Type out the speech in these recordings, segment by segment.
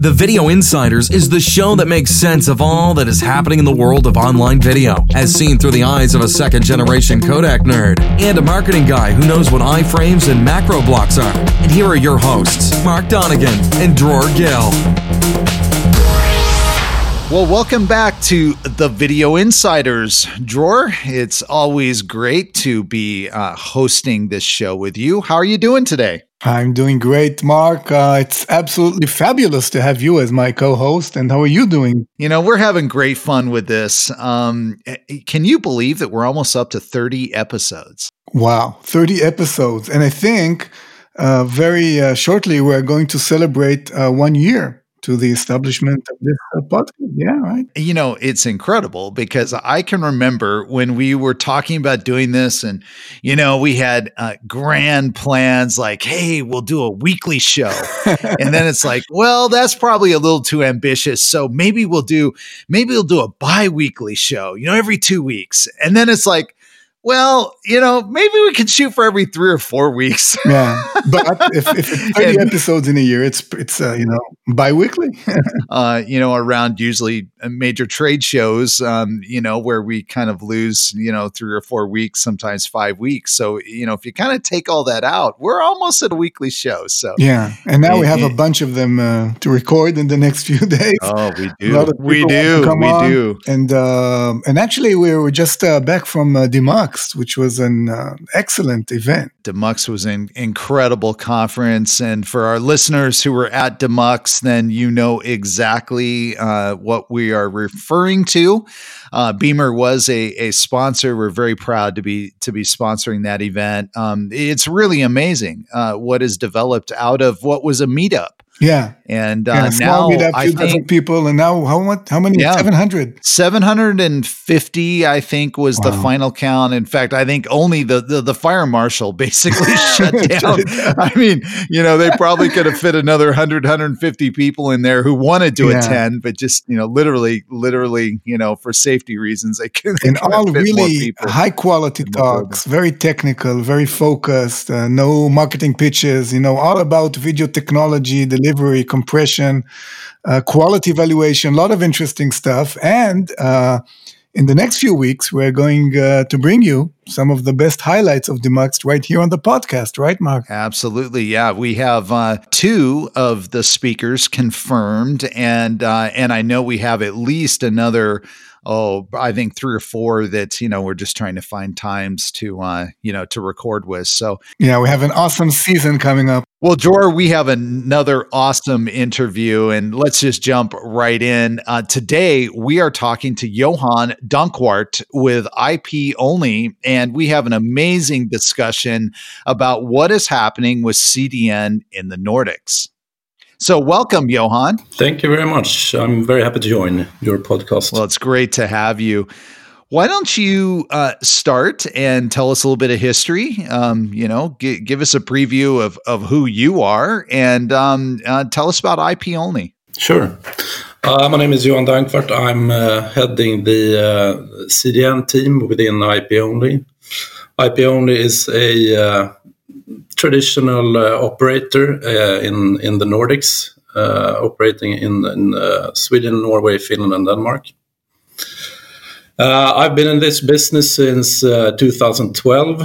The Video Insiders is the show that makes sense of all that is happening in the world of online video, as seen through the eyes of a second generation codec nerd and a marketing guy who knows what iframes and macro blocks are. And here are your hosts, Mark Donnigan and Dror Gill. Well, welcome back to the Video Insiders. Dror, it's always great to be uh, hosting this show with you. How are you doing today? I'm doing great, Mark. Uh, it's absolutely fabulous to have you as my co-host. And how are you doing? You know, we're having great fun with this. Um, eh, can you believe that we're almost up to 30 episodes? Wow, 30 episodes. And I think uh, very uh, shortly we're going to celebrate uh, one year to the establishment of this uh, podcast. Yeah, right. You know, it's incredible because I can remember when we were talking about doing this, and you know, we had uh, grand plans like, "Hey, we'll do a weekly show," and then it's like, "Well, that's probably a little too ambitious, so maybe we'll do maybe we'll do a bi-weekly show, you know, every two weeks," and then it's like well, you know, maybe we could shoot for every three or four weeks. yeah, but if, if it's thirty and, episodes in a year, it's it's uh, you know biweekly. uh, you know, around usually uh, major trade shows, um, you know, where we kind of lose, you know, three or four weeks, sometimes five weeks. So you know, if you kind of take all that out, we're almost at a weekly show. So yeah, and now it, we have it, a bunch of them uh, to record in the next few days. Oh, we do. We do. We do. And uh, and actually, we were just uh, back from uh, Which was an uh, excellent event. Demux was an incredible conference, and for our listeners who were at Demux, then you know exactly uh, what we are referring to. Uh, Beamr was a, a sponsor. We're very proud to be to be sponsoring that event. Um, it's really amazing uh, what is developed out of what was a meetup. Yeah, and uh, yeah, now I think people, and now how much? How many? Yeah, seven hundred. Seven hundred and fifty, I think, was wow. the final count. In fact, I think only the the, the fire marshal basically shut down. I mean, you know, they probably could have fit another 100, 150 people in there who wanted to yeah. attend, but just you know, literally, literally, you know, for safety reasons, they couldn't. And all really high quality talks, very technical, very focused. Uh, no marketing pitches. You know, all about video technology, delivery, compression, uh, quality evaluation, a lot of interesting stuff. And uh, in the next few weeks, we're going uh, to bring you some of the best highlights of Demux right here on the podcast, right, Mark? Absolutely, yeah. We have uh, two of the speakers confirmed, and uh, and I know we have at least another oh, I think three or four that, you know, we're just trying to find times to, uh, you know, to record with. So, yeah, we have an awesome season coming up. Well, Dror, we have another awesome interview, and let's just jump right in. Uh, today, we are talking to Johan Danckwardt with IP Only, and we have an amazing discussion about what is happening with CDN in the Nordics. So, welcome, Johan. Thank you very much. I'm very happy to join your podcast. Well, it's great to have you. Why don't you uh, start and tell us a little bit of history? Um, you know, g- give us a preview of, of who you are and um, uh, tell us about IP Only. Sure. Uh, my name is Johan Danckwardt. I'm uh, heading the uh, CDN team within IP Only. IP Only is a uh, traditional uh, operator uh, in in the Nordics, uh, operating in, in Sweden, Norway, Finland, and Denmark. I've been in this business since 2012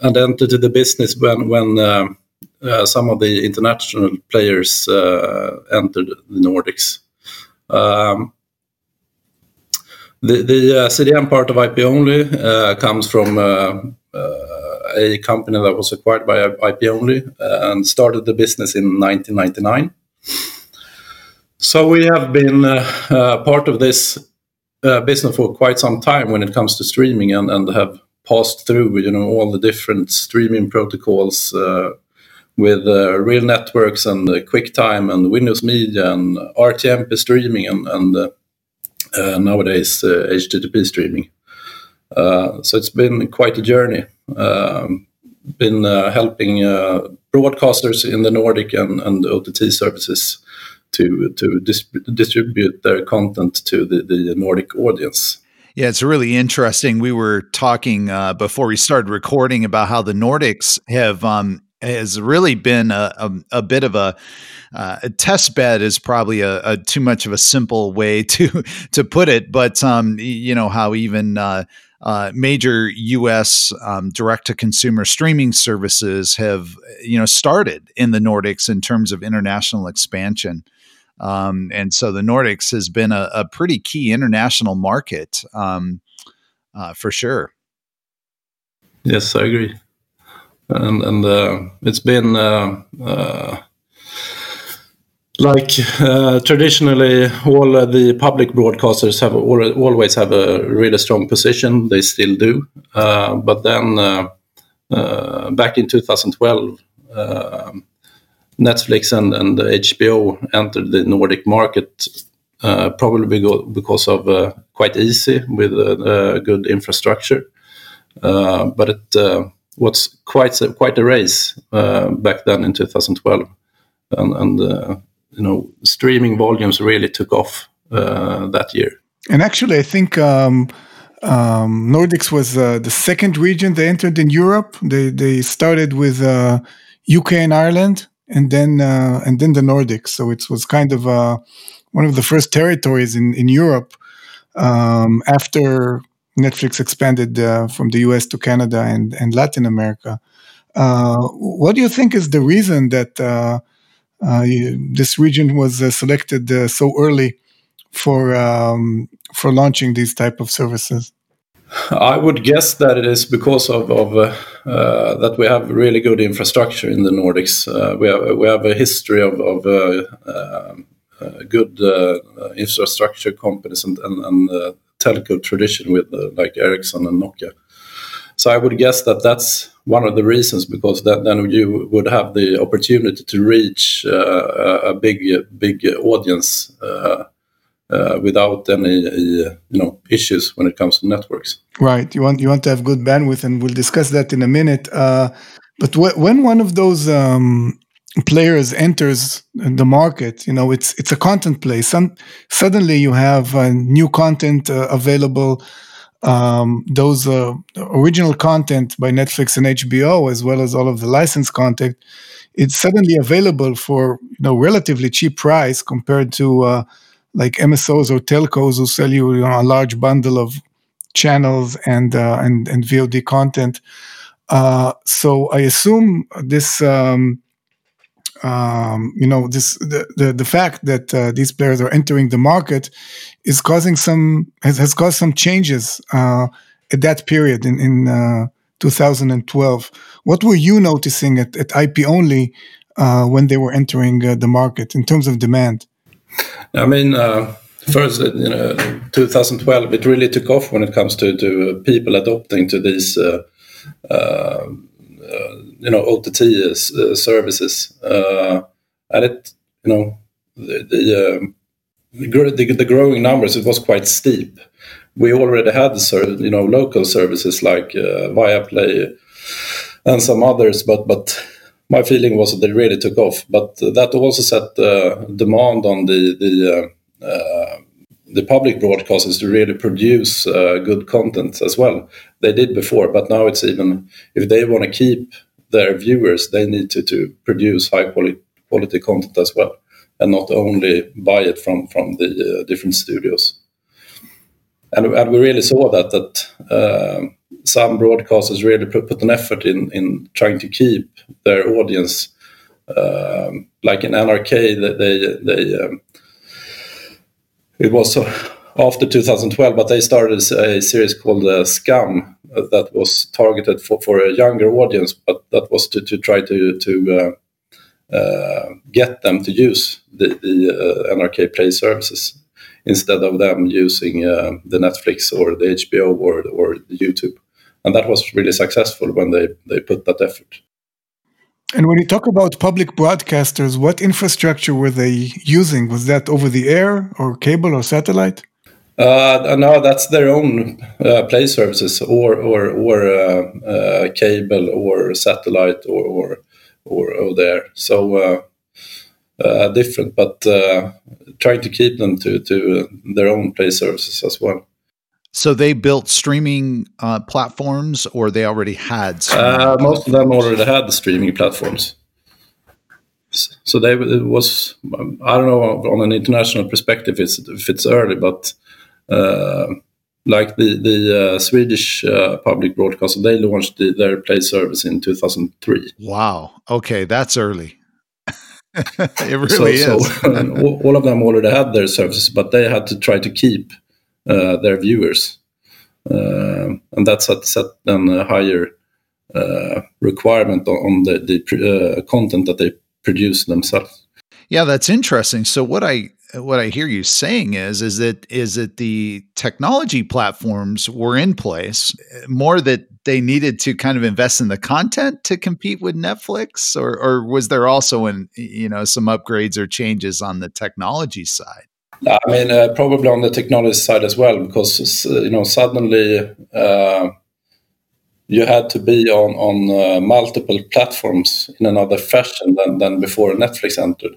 and entered the business when when uh, some of the international players uh, entered the Nordics. Um, the the uh, CDN part of IP only comes from a company that was acquired by IP Only uh, and started the business in 1999. So we have been uh, uh, part of this uh, business for quite some time when it comes to streaming and, and have passed through you know all the different streaming protocols uh, with uh, RealNetworks and QuickTime and Windows Media and RTMP streaming and, and nowadays HTTP streaming. So it's been quite a journey. Um, been uh, helping uh, broadcasters in the Nordic and, and OTT services to to dis- distribute their content to the, the Nordic audience. Yeah, it's really interesting. We were talking uh, before we started recording about how the Nordics have um, has really been a, a, a bit of a, uh, a test bed is probably a, a, too much of a simple way to to put it, but um, you know how even uh, uh, major U.S. Um, direct to consumer streaming services have you know started in the Nordics in terms of international expansion. Um, and so the Nordics has been a, a pretty key international market um, uh, for sure. Yes, I agree and and uh, it's been uh, uh, like uh, traditionally all uh, the public broadcasters have always have a really strong position. They still do. Uh, but then back in 2012 netflix and, and hbo entered the nordic market probably because of quite easy with good infrastructure. But it was quite a, quite a race uh, back then in 2012, and, and uh, you know streaming volumes really took off uh, that year. And actually, I think um, um, Nordics was uh, the second region they entered in Europe. They they started with UK uh, and Ireland, and then uh, and then the Nordics. So it was kind of one of the first territories in in Europe um, after Netflix expanded uh, from the US to Canada and, and Latin America. Uh, what do you think is the reason that uh, uh Uh, this region was uh, selected uh, so early for um, for launching these type of services? I would guess that it is because of, of uh, uh, that we have really good infrastructure in the Nordics. we have we have a history of, of good infrastructure companies and, and, and telco tradition with uh, like Ericsson and Nokia. So I would guess that that's one of the reasons because then, then you would have the opportunity to reach uh, a big big audience uh, uh, without any you know issues when it comes to networks. Right. You want you want to have good bandwidth, and we'll discuss that in a minute. Uh, but when one of those um, players enters the market you know it's it's a content play Some, suddenly you have uh, new content uh, available um, those uh, original content by netflix and hbo as well as all of the licensed content it's suddenly available for you know relatively cheap price compared to uh, like msos or telcos who sell you, you know, a large bundle of channels and uh, and and vod content. Uh, so i assume this um, um, you know this the, the, the fact that uh, these players are entering the market is causing some has, has caused some changes uh, at that period in in uh, 2012 what were you noticing at, at ip only uh, when they were entering uh, the market in terms of demand? I mean uh, first you know 2012 it really took off when it comes to, to people adopting to these you know OTT uh, services, and it you know the the, the, the growing numbers it was quite steep. We already had you know local services like Viaplay and some others, but but my feeling was that they really took off. But that also set uh, demand on the the uh, the public broadcasters to really produce uh, good content as well. They did before, but now it's even if they want to keep their viewers, they need to, to produce high quality quality content as well, and not only buy it from from the uh, different studios. And, and we really saw that that uh, some broadcasters really put an effort in in trying to keep their audience. Um, like in NRK, they they, they um, it was uh, after 2012, but they started a series called uh, Skam uh, that was targeted for, for a younger audience, but that was to, to try to to uh, uh, get them to use the, the uh, NRK Play services instead of them using the Netflix or the HBO or or YouTube, and that was really successful when they they put that effort. And when you talk about public broadcasters, what infrastructure were they using? Was that over the air or cable or satellite? Uh, no, that's their own uh, play services, or or or uh, uh cable, or satellite, or or or, or there. So uh, uh, different, but trying to keep them to to their own play services as well. So they built streaming uh, platforms, or they already had. Uh, most of them already had the streaming platforms. So they it was I don't know on an international perspective if it's, if it's early, but uh, like the the uh, Swedish uh, public broadcaster, they launched the, their Play service in 2003. Wow. Okay, that's early. it really so, is. so all of them already had their services, but they had to try to keep their viewers, uh, and that set, set then a higher uh, requirement on, the, the uh, content that they produce themselves. Yeah, that's interesting. So what I what I hear you saying is is that is that the technology platforms were in place more that they needed to kind of invest in the content to compete with Netflix or or was there also in you know some upgrades or changes on the technology side? I mean, uh, probably on the technology side as well, because uh, you know suddenly uh, you had to be on on uh, multiple platforms in another fashion than than before Netflix entered.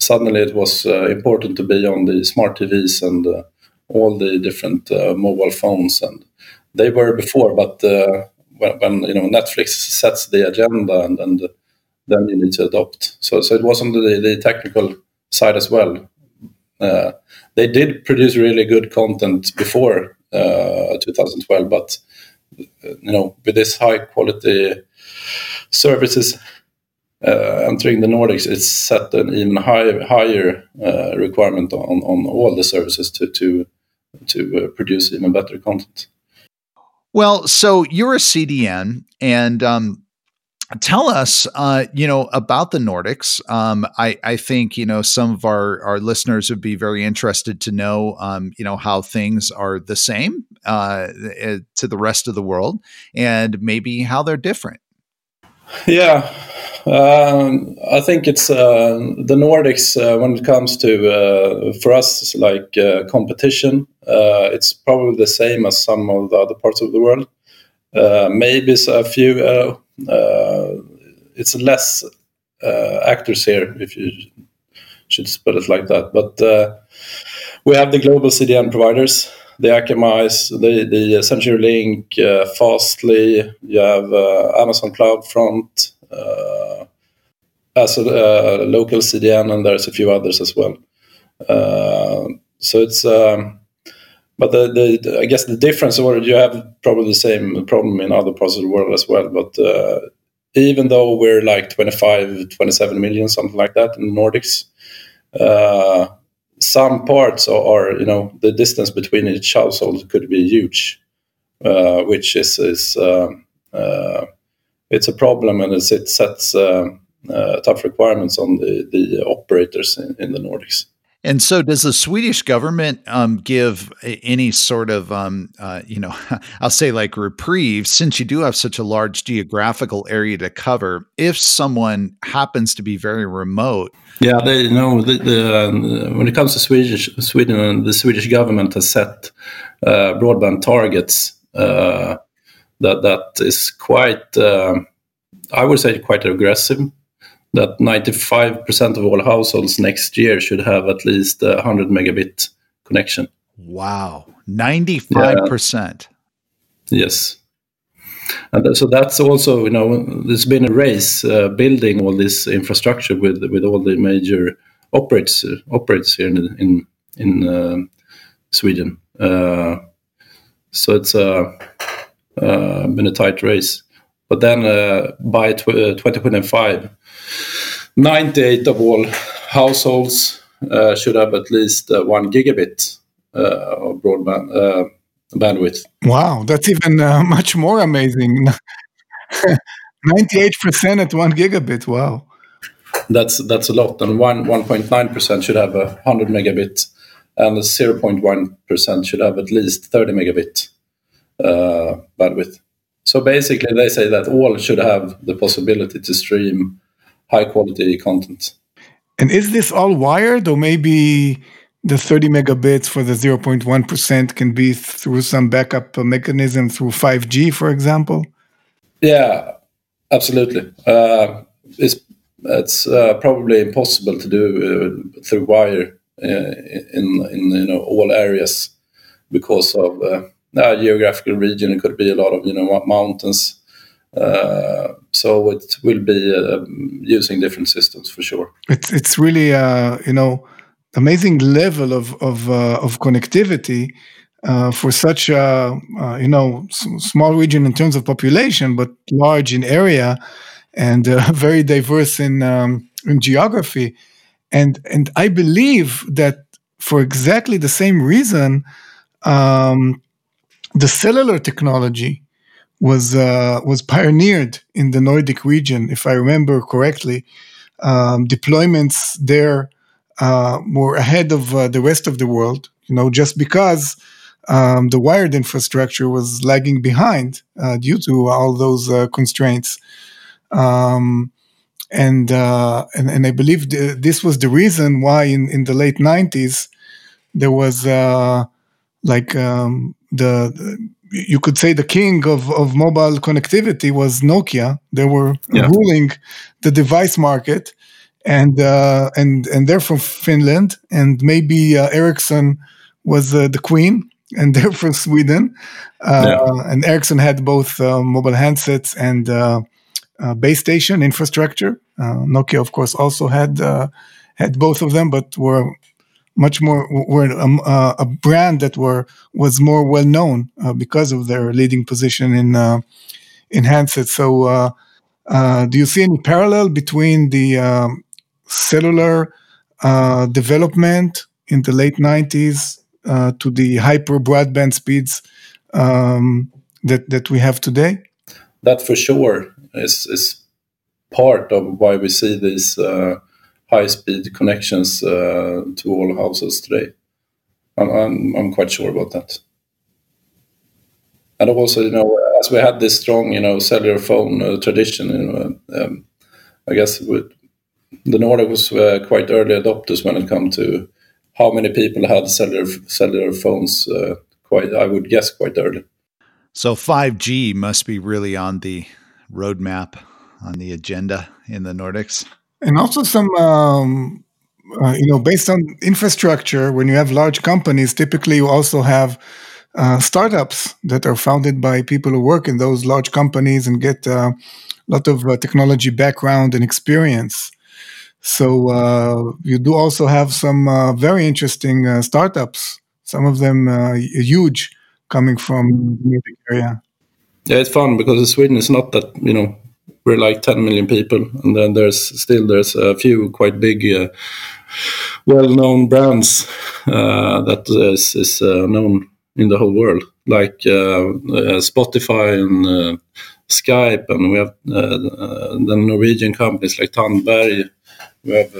Suddenly, it was uh, important to be on the smart TVs and uh, all the different mobile phones, and they were before, but when, when, you know Netflix sets the agenda and, and then you need to adopt. So so it was on the, the technical side as well uh, they did produce really good content before uh, 2012, but you know, with this high quality services uh, entering the Nordics, it's set an even higher uh, requirement on, on all the services to to to uh, produce even better content. Well, so you're a CDN, and um, tell us, uh, you know, about the Nordics. Um, I, I, think you know some of our our listeners would be very interested to know, um, you know, how things are the same uh, eh, to the rest of the world, and maybe how they're different. Yeah, um, I think it's uh, the Nordics uh, when it comes to uh, for us like uh, competition. it's probably the same as some of the other parts of the world. maybe a few it's less uh, actors here, if you should spell it like that. But uh, we have the global CDN providers, the Akamai's, the, the CenturyLink, uh, Fastly, you have uh, Amazon CloudFront uh, as a uh, local CDN, and there's a few others as well. so it's um, but the, the I guess the difference, or you have probably the same problem in other parts of the world as well. But uh, even though we're like 25, 27 million, something like that in the Nordics, uh, some parts are, are, you know, the distance between each household could be huge, uh, which is is um, uh, it's a problem and it sets uh, uh, tough requirements on the the operators in, in the Nordics. And so, does the Swedish government um, give any sort of, um, uh, you know, I'll say like reprieve, since you do have such a large geographical area to cover, if someone happens to be very remote? Yeah, they know the, the, uh, when it comes to Swedish Sweden, the Swedish government has set uh, broadband targets uh, that that is quite, uh, I would say, quite aggressive that 95% of all households next year should have at least a 100 megabit connection. Wow, 95%. Yeah. Yes. And so that's also, you know, there's been a race uh, building all this infrastructure with with all the major operators uh, operators here in in, in uh, Sweden. Uh, so it's uh, uh, been a tight race. But then by tw- 2025, 98 of all households uh, should have at least uh, one gigabit uh, of broadband uh, bandwidth. Wow, that's even uh, much more amazing. 98% at one gigabit. Wow. That's that's a lot, and one 1.9 percent should have a 100 megabit, and 0.1 percent should have at least 30 megabit uh, bandwidth. So basically, they say that all should have the possibility to stream high quality content. And is this all wired, or maybe the 30 megabits for the 0.1% can be through some backup mechanism through 5G, for example? Yeah, absolutely. Uh, it's it's uh, probably impossible to do uh, through wire uh, in in you know all areas because of uh, uh, geographical region. It could be a lot of you know mountains. Uh, so it will be uh, using different systems for sure. It's it's really uh, you know amazing level of of uh, of connectivity uh, for such a you know small region in terms of population, but large in area and very diverse in um, in geography. And and I believe that for exactly the same reason, um, the cellular technology was uh, was pioneered in the Nordic region, if I remember correctly. Um, deployments there uh, were ahead of uh, the rest of the world. You know, just because um, the wired infrastructure was lagging behind uh, due to all those uh, constraints. Um, and, uh, and and I believe th- this was the reason why in, in the late '90s there was like um, the, the you could say the king of, of mobile connectivity was Nokia. They were yeah. ruling the device market, and uh, and and they're from Finland. And maybe uh, Ericsson was uh, the queen, and they're from Sweden. Uh, yeah. And Ericsson had both uh, mobile handsets and uh, base station infrastructure. Nokia, of course, also had had both of them, but were much more were um, uh, a brand that were was more well known uh, because of their leading position in uh, in handsets. So, uh, uh, do you see any parallel between the um, cellular uh, development in the late '90s to the hyper broadband speeds um, that that we have today? That for sure is is part of why we see these high speed connections uh, to all houses today. I'm, quite sure about that. And also, you know, as we had this strong, you know, cellular phone uh, tradition, you know, um, I guess the Nordic was uh, quite early adopters when it comes to how many people had cellular phones. Quite, I would guess, quite early. So 5G must be really on the roadmap, on the agenda in the Nordics and also some um, uh, you know based on infrastructure when you have large companies typically you also have uh, startups that are founded by people who work in those large companies and get uh, a lot of uh, technology background and experience. So uh, you do also have some uh, very interesting startups. Some of them huge coming from the area. Yeah it's fun because in sweden. It's not that you know we're like 10 million people, and then there's still there's a few quite big, uh, well-known brands uh, that is, is uh, known in the whole world, like uh, uh, Spotify and Skype, and we have the Norwegian companies like Tandberg. We have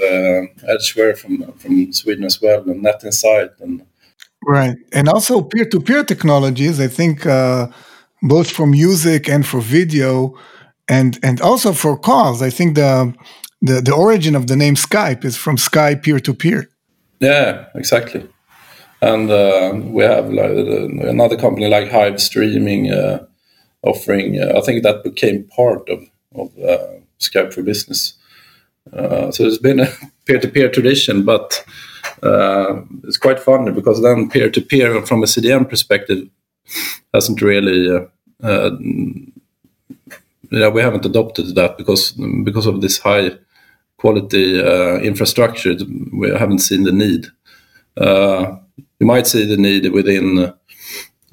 Edgeware from from Sweden as well, and Net Insight, and right, and also peer-to-peer technologies. I think both for music and for video and and also for calls. I think the the, the origin of the name Skype is from Skype peer to peer. Yeah, exactly. And uh, we have like, uh, another company like Hive Streaming uh, offering. Uh, I think that became part of of uh, Skype for Business. Uh, so it's been a peer-to-peer tradition, but it's quite funny because then peer-to-peer from a CDN perspective hasn't really yeah, we haven't adopted that because because of this high quality uh, infrastructure. We haven't seen the need. Uh, you might see the need within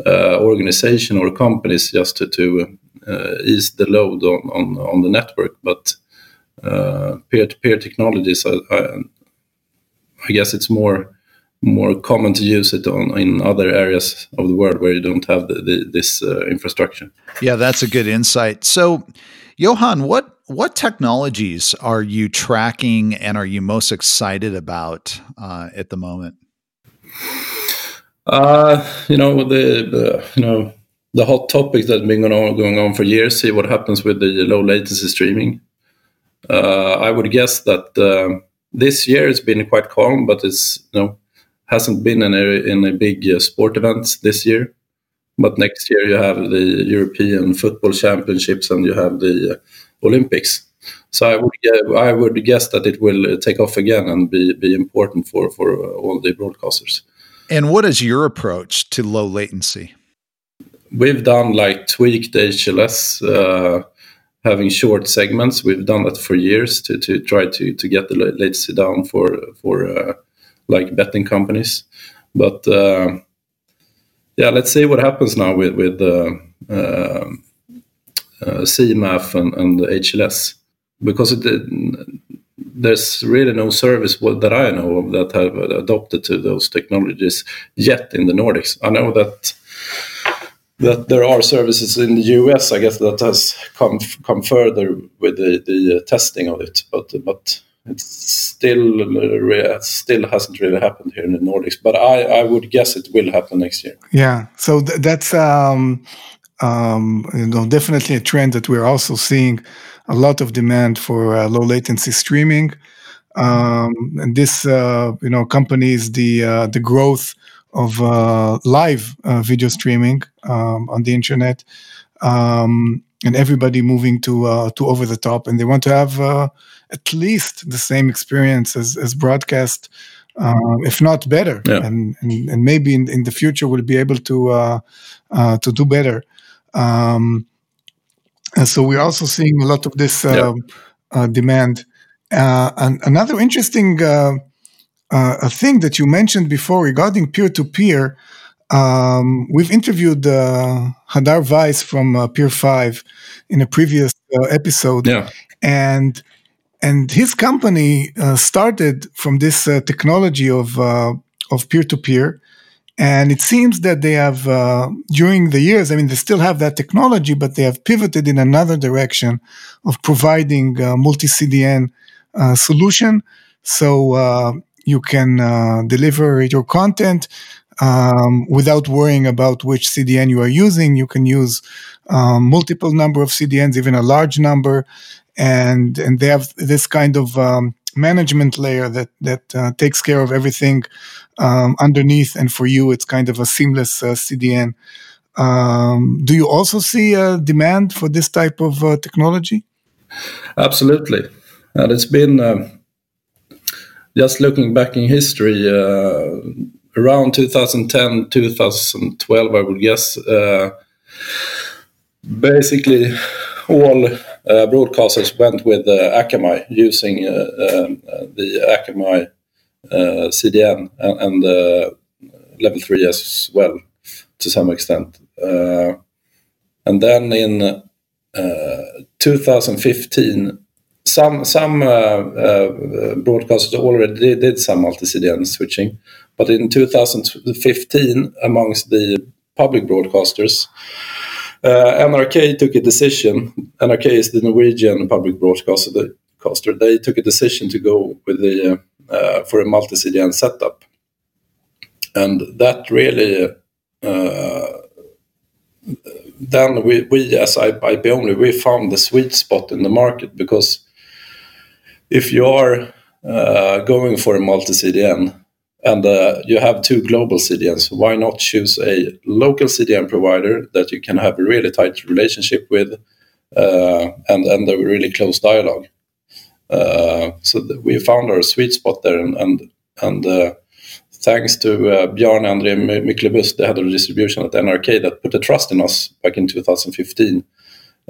uh, organization or companies just to, to uh, ease the load on, on, on the network, but uh, peer-to-peer technologies, I, I, I guess it's more more common to use it on in other areas of the world where you don't have the, the, this uh, infrastructure. Yeah, that's a good insight. So, Johan, what what technologies are you tracking and are you most excited about uh, at the moment? Uh, you know the, the, you know the hot topics that have been going on, going on for years. See what happens with the low latency streaming. Uh, I would guess that uh, this year has been quite calm, but it's you know hasn't been in a, in a big uh, sport events this year. But next year you have the European Football Championships and you have the uh, Olympics. So I would I would guess that it will uh, take off again and be be important for for all the broadcasters. And what is your approach to low latency? we've done like tweaked HLS, uh, having short segments. We've done that for years to, to try to, to get the latency down for for uh, like betting companies. But uh, yeah, let's see what happens now with with uh, uh, CMAF and, and HLS because it, there's really no service that I know of that have adopted to those technologies yet in the Nordics. I know that that there are services in the US, I guess, that has come come further with the, the testing of it, but but it still still hasn't really happened here in the Nordics. But I, I would guess it will happen next year. Yeah, so th- that's um, um, you know definitely a trend that we're also seeing a lot of demand for uh, low latency streaming. Um, and this, uh, you know, accompanies the uh, the growth of uh, live uh, video streaming um, on the internet, um, and everybody moving to uh, to over the top, and they want to have at least the same experience as, as broadcast, if not better, yeah. and, and, and maybe in, in the future we'll be able to to do better. Um, and so we're also seeing a lot of this uh, uh, demand. Uh, and another interesting uh, uh, thing that you mentioned before regarding peer to peer, we've interviewed uh, Hadar Weiss from Peer5 in a previous episode, yeah. and and his company started from this technology of of peer to peer and it seems that they have, uh, during the years, I mean, they still have that technology, but they have pivoted in another direction of providing a multi CDN uh, solution. So uh, you can uh, deliver your content um, without worrying about which CDN you are using. You can use um, multiple number of CDNs, even a large number, and and they have this kind of um, management layer that that uh, takes care of everything um, underneath, and for you, it's kind of a seamless uh, CDN. Um, do you also see a demand for this type of uh, technology? Absolutely, and it's been um, just looking back in history. Uh, around 2010, 2012, I would guess. Uh, basically, all broadcasters went with uh, Akamai using uh, um, the Akamai CDN and, and level three as well to some extent. and then in 2015, some some uh, uh, broadcasters already did, did some multi CDN switching, but in 2015, amongst the public broadcasters, uh, NRK took a decision. NRK is the Norwegian public broadcaster. They took a decision to go with the uh, for a multi CDN setup, and that really. Uh, then we, we as IP only we found the sweet spot in the market because if you are uh, going for a multi CDN and uh, you have two global CDNs. Why not choose a local CDN provider that you can have a really tight relationship with uh, and, and a really close dialogue? Uh, so we found our sweet spot there, and and, and uh, thanks to uh, Bjarne André Myklebust, the head of distribution at NRK, that put the trust in us back in 2015.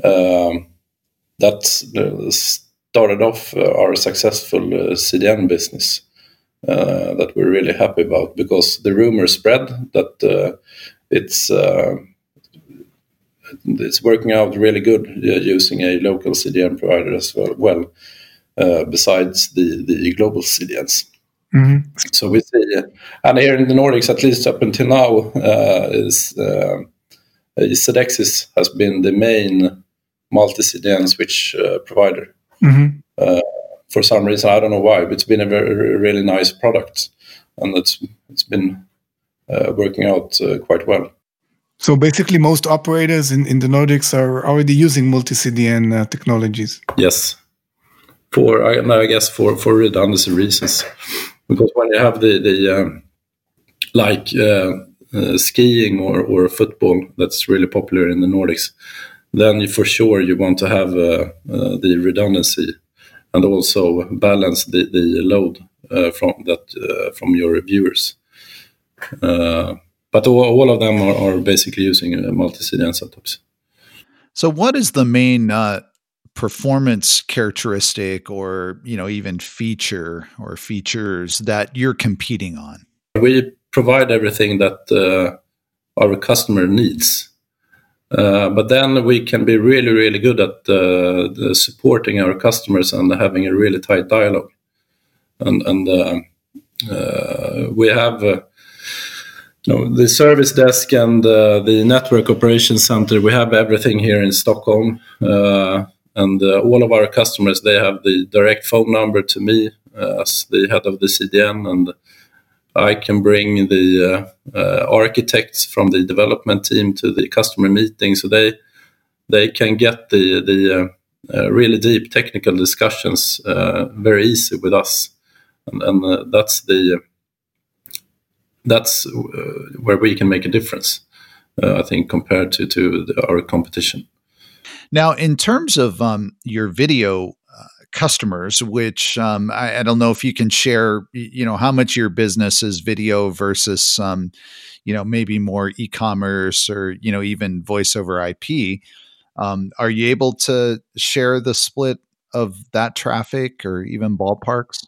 Um, that uh, started off our successful CDN business. Uh, that we're really happy about because the rumor spread that uh, it's uh, it's working out really good using a local CDN provider as well. Well, besides the the global CDNs. Mm-hmm. So we see, and here in the Nordics, at least up until now, uh, is uh, Cedexis has been the main multi CDN switch uh, provider. Mm-hmm for some reason. I don't know why, but it's been a very really nice product, and it's it's been uh, working out uh, quite well. So basically, most operators in, in the Nordics are already using multi CDN uh, technologies. Yes, for I, I guess for for redundancy reasons, because when you have the the um, like uh, uh, skiing or or football that's really popular in the Nordics, then you, for sure you want to have uh, the redundancy and also balance the, the load uh, from that uh, from your viewers. Uh, but all, all of them are, basically using uh, multi-CDN setups. So, what is the main uh, performance characteristic, or you know, even feature or features that you're competing on? We provide everything that uh, our customer needs. Uh, but then we can be really, really good at uh, supporting our customers and having a really tight dialogue. And, and uh, uh, we have uh, you know, the service desk and the network operations center. We have everything here in Stockholm, and all of our customers they have the direct phone number to me as the head of the CDN and I can bring the uh, uh, architects from the development team to the customer meeting, so they they can get the the uh, really deep technical discussions very easy with us, and, and that's the that's where we can make a difference. I think compared to to the, our competition. Now, in terms of um, your video customers, which um, I, I, don't know if you can share, you know, how much your business is video versus, um, you know, maybe more e-commerce or, you know, even voice over IP. Um, are you able to share the split of that traffic or even ballparks?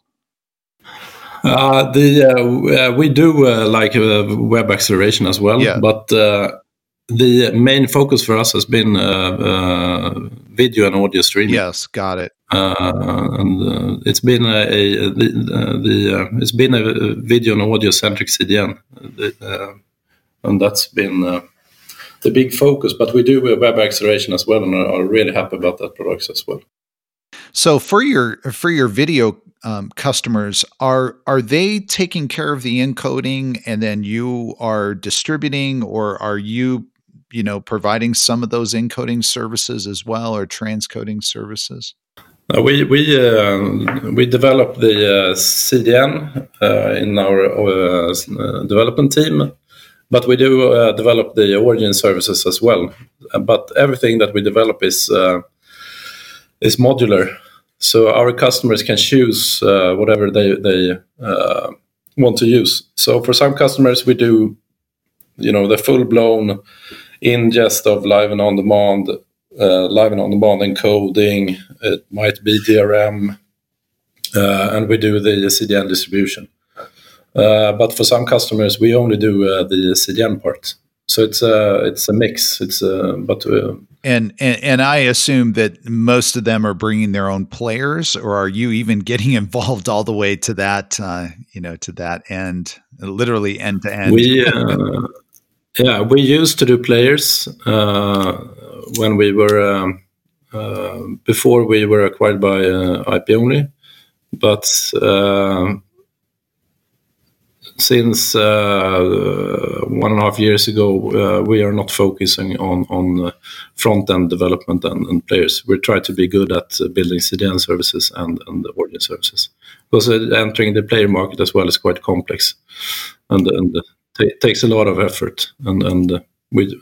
Uh, the uh, uh we do uh, like uh, web acceleration as well, yeah. but uh, the main focus for us has been video and audio streaming. Yes, got it. Uh, and uh, it's been a, a the, uh, the it's been a video and audio centric CDN, and that's been the big focus. But we do web acceleration as well, and are really happy about that products as well. So for your for your video um, customers, are are they taking care of the encoding, and then you are distributing, or are you you know providing some of those encoding services as well, or transcoding services? Uh, we we uh, we develop the uh, CDN uh, in our uh, uh, development team, but we do develop the origin services as well. but everything that we develop is is modular, so our customers can choose whatever they they want to use. So for some customers, we do, you know, the full blown ingest of live and on demand uh, live and on demand encoding. It might be DRM, uh, and we do the CDN distribution. Uh, but for some customers, we only do the CDN part. So it's a it's a mix. It's a, but and, and, and I assume that most of them are bringing their own players, or are you even getting involved all the way to that, uh, you know, to that end, literally end to end? We, uh, yeah, we used to do players. Uh, when we were um, uh, before we were acquired by uh, IP only, but since uh, one and a half years ago, uh, we are not focusing on on front end development and, and, players. We try to be good at building CDN services and and the audience services because entering the player market as well is quite complex and and takes a lot of effort and and we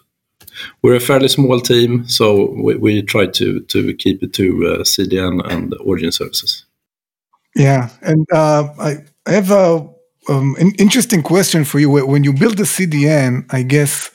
we're a fairly small team, so we, we try to to keep it to uh, CDN and origin services. Yeah, and uh, I, I have a um, an interesting question for you. When you build a CDN, I guess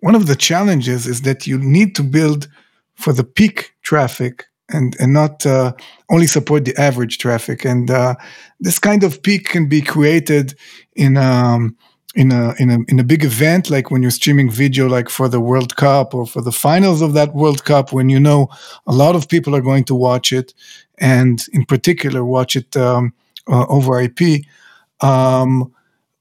one of the challenges is that you need to build for the peak traffic and and not uh, only support the average traffic. And uh, this kind of peak can be created in um, in a in a in a big event like when you're streaming video like for the World Cup or for the finals of that World Cup when you know a lot of people are going to watch it and in particular watch it um, uh, over IP um,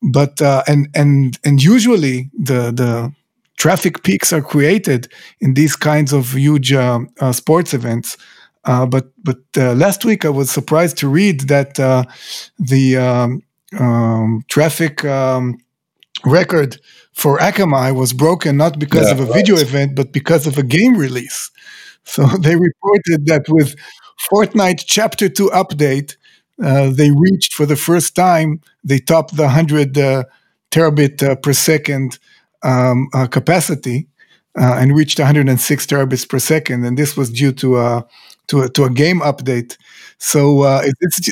but uh, and and and usually the the traffic peaks are created in these kinds of huge uh, uh sports events. Uh, but but uh, last week I was surprised to read that the um, um, traffic um, record for Akamai was broken not because yeah, of a right. video event, but because of a game release. So they reported that with Fortnite Chapter 2 update, uh, they reached for the first time, they topped the 100 uh, terabit uh, per second um, uh, capacity uh, and reached 106 terabits per second. And this was due to, uh, to a, to a game update. So uh,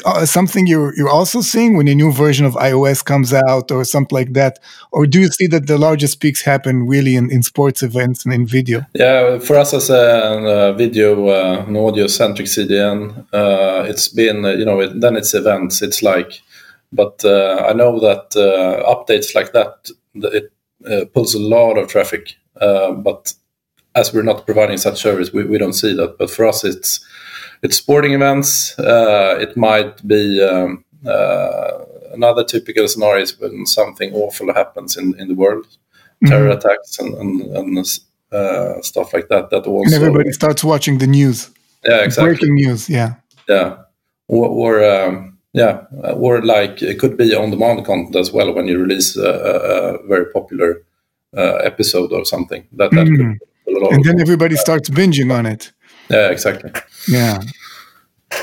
uh, something you're you're also seeing when a new version of iOS comes out or something like that, or do you see that the largest peaks happen really in, in sports events and in video? Yeah, for us as a, a video uh, an audio centric CDN, uh, it's been you know it, then it's events. It's like, but uh, I know that uh, updates like that it pulls a lot of traffic, but as we're not providing such service, we, we don't see that. But for us, it's it's sporting events. Uh, it might be um, uh, another typical scenario is when something awful happens in, in the world, mm-hmm. terror attacks and, and, and uh, stuff like that. That also and everybody starts watching the news. Yeah, exactly. Breaking news. Yeah. Yeah. Or, or um, yeah, or like it could be on-demand content as well when you release a, a, very popular uh, episode or something. That that mm. could and then everybody starts binging on it. Yeah, exactly. Yeah.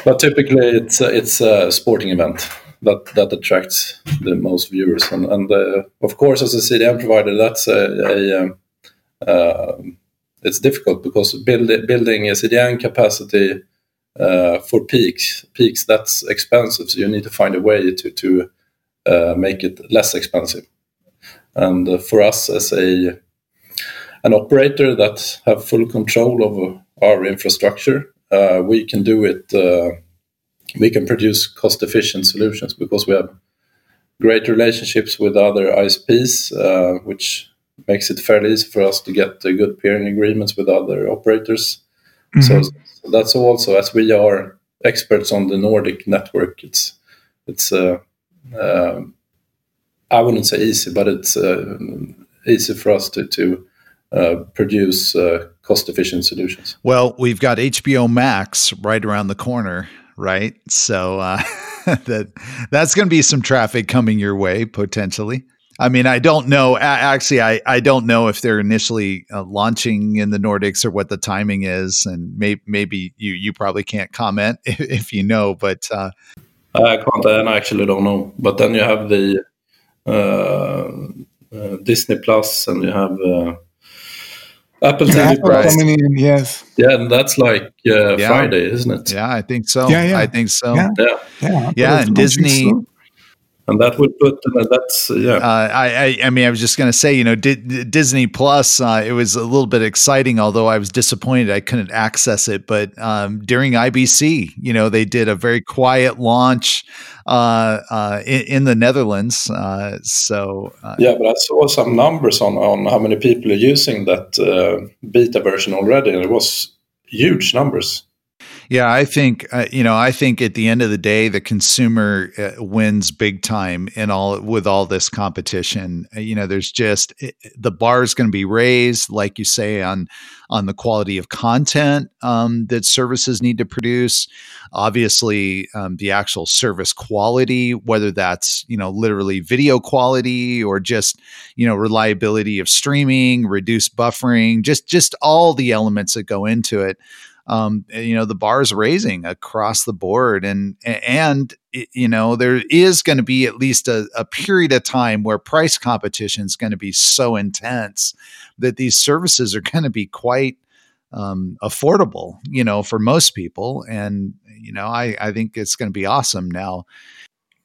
But typically, it's a, it's a sporting event that that attracts the most viewers, and and uh, of course, as a CDN provider, that's a, a um, uh, it's difficult because build, building a CDN capacity uh, for peaks peaks that's expensive. So you need to find a way to to uh, make it less expensive. And uh, for us as a an operator that have full control over our infrastructure, uh, we can do it. Uh, we can produce cost-efficient solutions because we have great relationships with other ISPs, uh, which makes it fairly easy for us to get good peering agreements with other operators. Mm-hmm. So, so that's also as we are experts on the Nordic network. It's it's uh, uh, I wouldn't say easy, but it's uh, easy for us to to uh, produce uh, cost efficient solutions. Well, we've got HBO Max right around the corner, right? So uh, that that's going to be some traffic coming your way potentially. I mean, I don't know. Actually, I, I don't know if they're initially uh, launching in the Nordics or what the timing is, and may, maybe you you probably can't comment if, if you know. But uh, I can't, and I actually don't know. But then you have the uh, uh Disney Plus, and you have uh, Apple TV Apple Plus. Coming in, yes. Yeah, and that's like uh, yeah. Friday, isn't it? Yeah, I think so. Yeah, yeah. I think so. Yeah, yeah. Yeah, yeah and Disney. And that would put uh, that's yeah. Uh, I, I, I mean I was just gonna say you know D- Disney Plus uh, it was a little bit exciting although I was disappointed I couldn't access it but um, during IBC you know they did a very quiet launch uh, uh, in, in, the Netherlands. Uh, so yeah, but I saw some numbers on on how many people are using that beta version already, and it was huge numbers. Yeah, I think uh, you know. I think at the end of the day, the consumer uh, wins big time in all with all this competition. Uh, you know, there's just it, the bar is going to be raised, like you say, on on the quality of content um, that services need to produce. Obviously, um, the actual service quality, whether that's you know literally video quality or just you know reliability of streaming, reduced buffering, just just all the elements that go into it um, you know the bar is raising across the board. And and you know there is going to be at least a, a, period of time where price competition is going to be so intense that these services are going to be quite um, affordable you know for most people. And you know i i think it's going to be awesome now.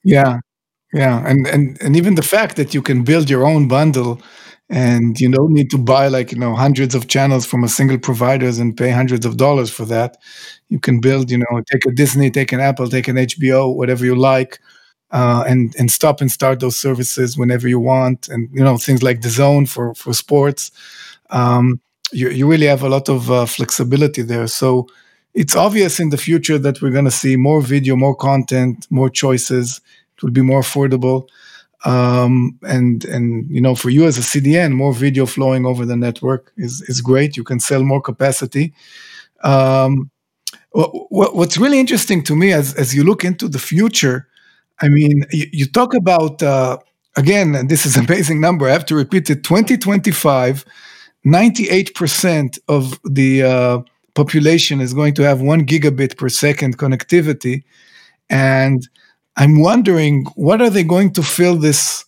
Yeah. Yeah. And and and even the fact that you can build your own bundle and you don't need to buy like you know hundreds of channels from a single providers and pay hundreds of dollars for that. You can build you know take a disney take an apple take an hbo whatever you like uh, and and stop and start those services whenever you want and you know things like DAZN for for sports. Um, you, you really have a lot of uh, flexibility there. So it's obvious in the future that we're going to see more video more content more choices. It will be more affordable um, and and you know for you as a CDN, more video flowing over the network is is great. You can sell more capacity. Um, what, what's really interesting to me as as you look into the future, I mean, you, you talk about uh, again, and this is an amazing number. I have to repeat it: 2025, 98% of the uh, population is going to have one gigabit per second connectivity, and I'm wondering what are they going to fill this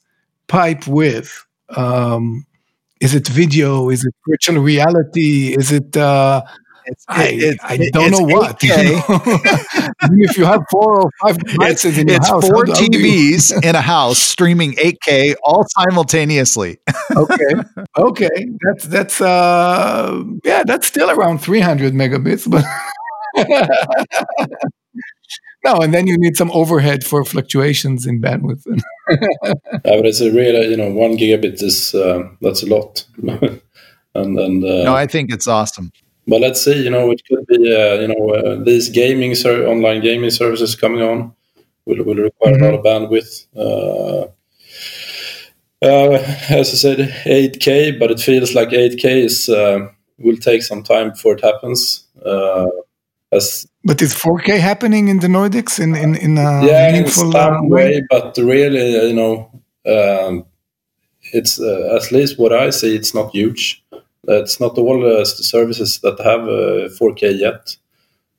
pipe with? Um, is it video? Is it virtual reality? Is it uh, It's, I, I don't know what. You know? if you have four or five devices in your it's house, four TVs in a house streaming 8K all simultaneously. okay, okay, that's that's uh yeah, that's still around 300 megabits, but no, and then you need some overhead for fluctuations in bandwidth. yeah, but it's a real, you know, one gigabit is uh, that's a lot. and and uh, no, I think it's awesome. But let's see, you know, it could be, uh, you know, uh, these gaming ser- online gaming services coming on will will require mm-hmm. a lot of bandwidth. Uh, uh, as I said, 8K, but it feels like 8K is will take some time before it happens. As but is 4K happening in the Nordics in in in a yeah, meaningful in some way? way? But really, you know, um, it's uh, at least what I see. It's not huge. It's not all uh, services that have uh, 4K yet,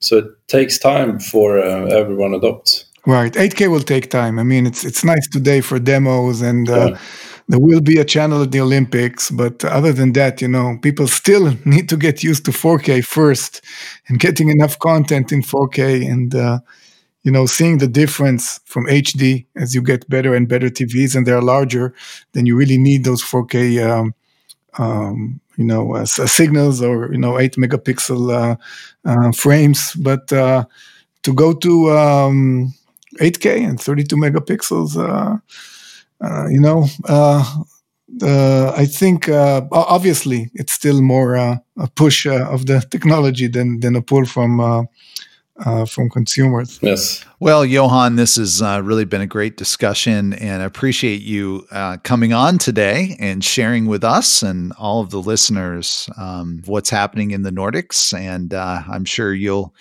so it takes time for uh, everyone adopts. Right, 8K will take time. I mean, it's it's nice today for demos and. Uh, yeah there will be a channel at the Olympics, but other than that, you know, people still need to get used to 4K first and getting enough content in 4K and, uh, you know, seeing the difference from HD as you get better and better TVs and they're larger, then you really need those 4K, um, um, you know, uh, signals or, you know, 8 megapixel uh, uh frames. But uh, to go to um, 8K and 32 megapixels, uh, uh, you know, uh, uh, I think obviously it's still more a push of the technology than than a pull from. Uh, from consumers. Yes. Well, Johan, this has uh, really been a great discussion, and I appreciate you uh, coming on today and sharing with us and all of the listeners um, what's happening in the Nordics. And I'm sure you'll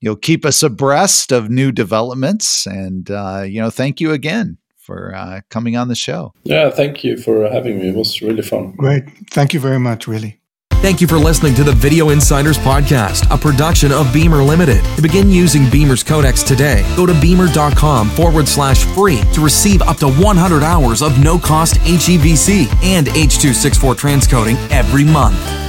you'll keep us abreast of new developments. And you know, thank you again for uh, coming on the show. Yeah, thank you for having me. It was really fun. Great. Thank you very much, really. Thank you for listening to the Video Insiders Podcast, a production of Beamr Limited. To begin using Beamr's codecs today, go to beamr.com forward slash free to receive up to 100 hours of no cost HEVC and H.264 transcoding every month.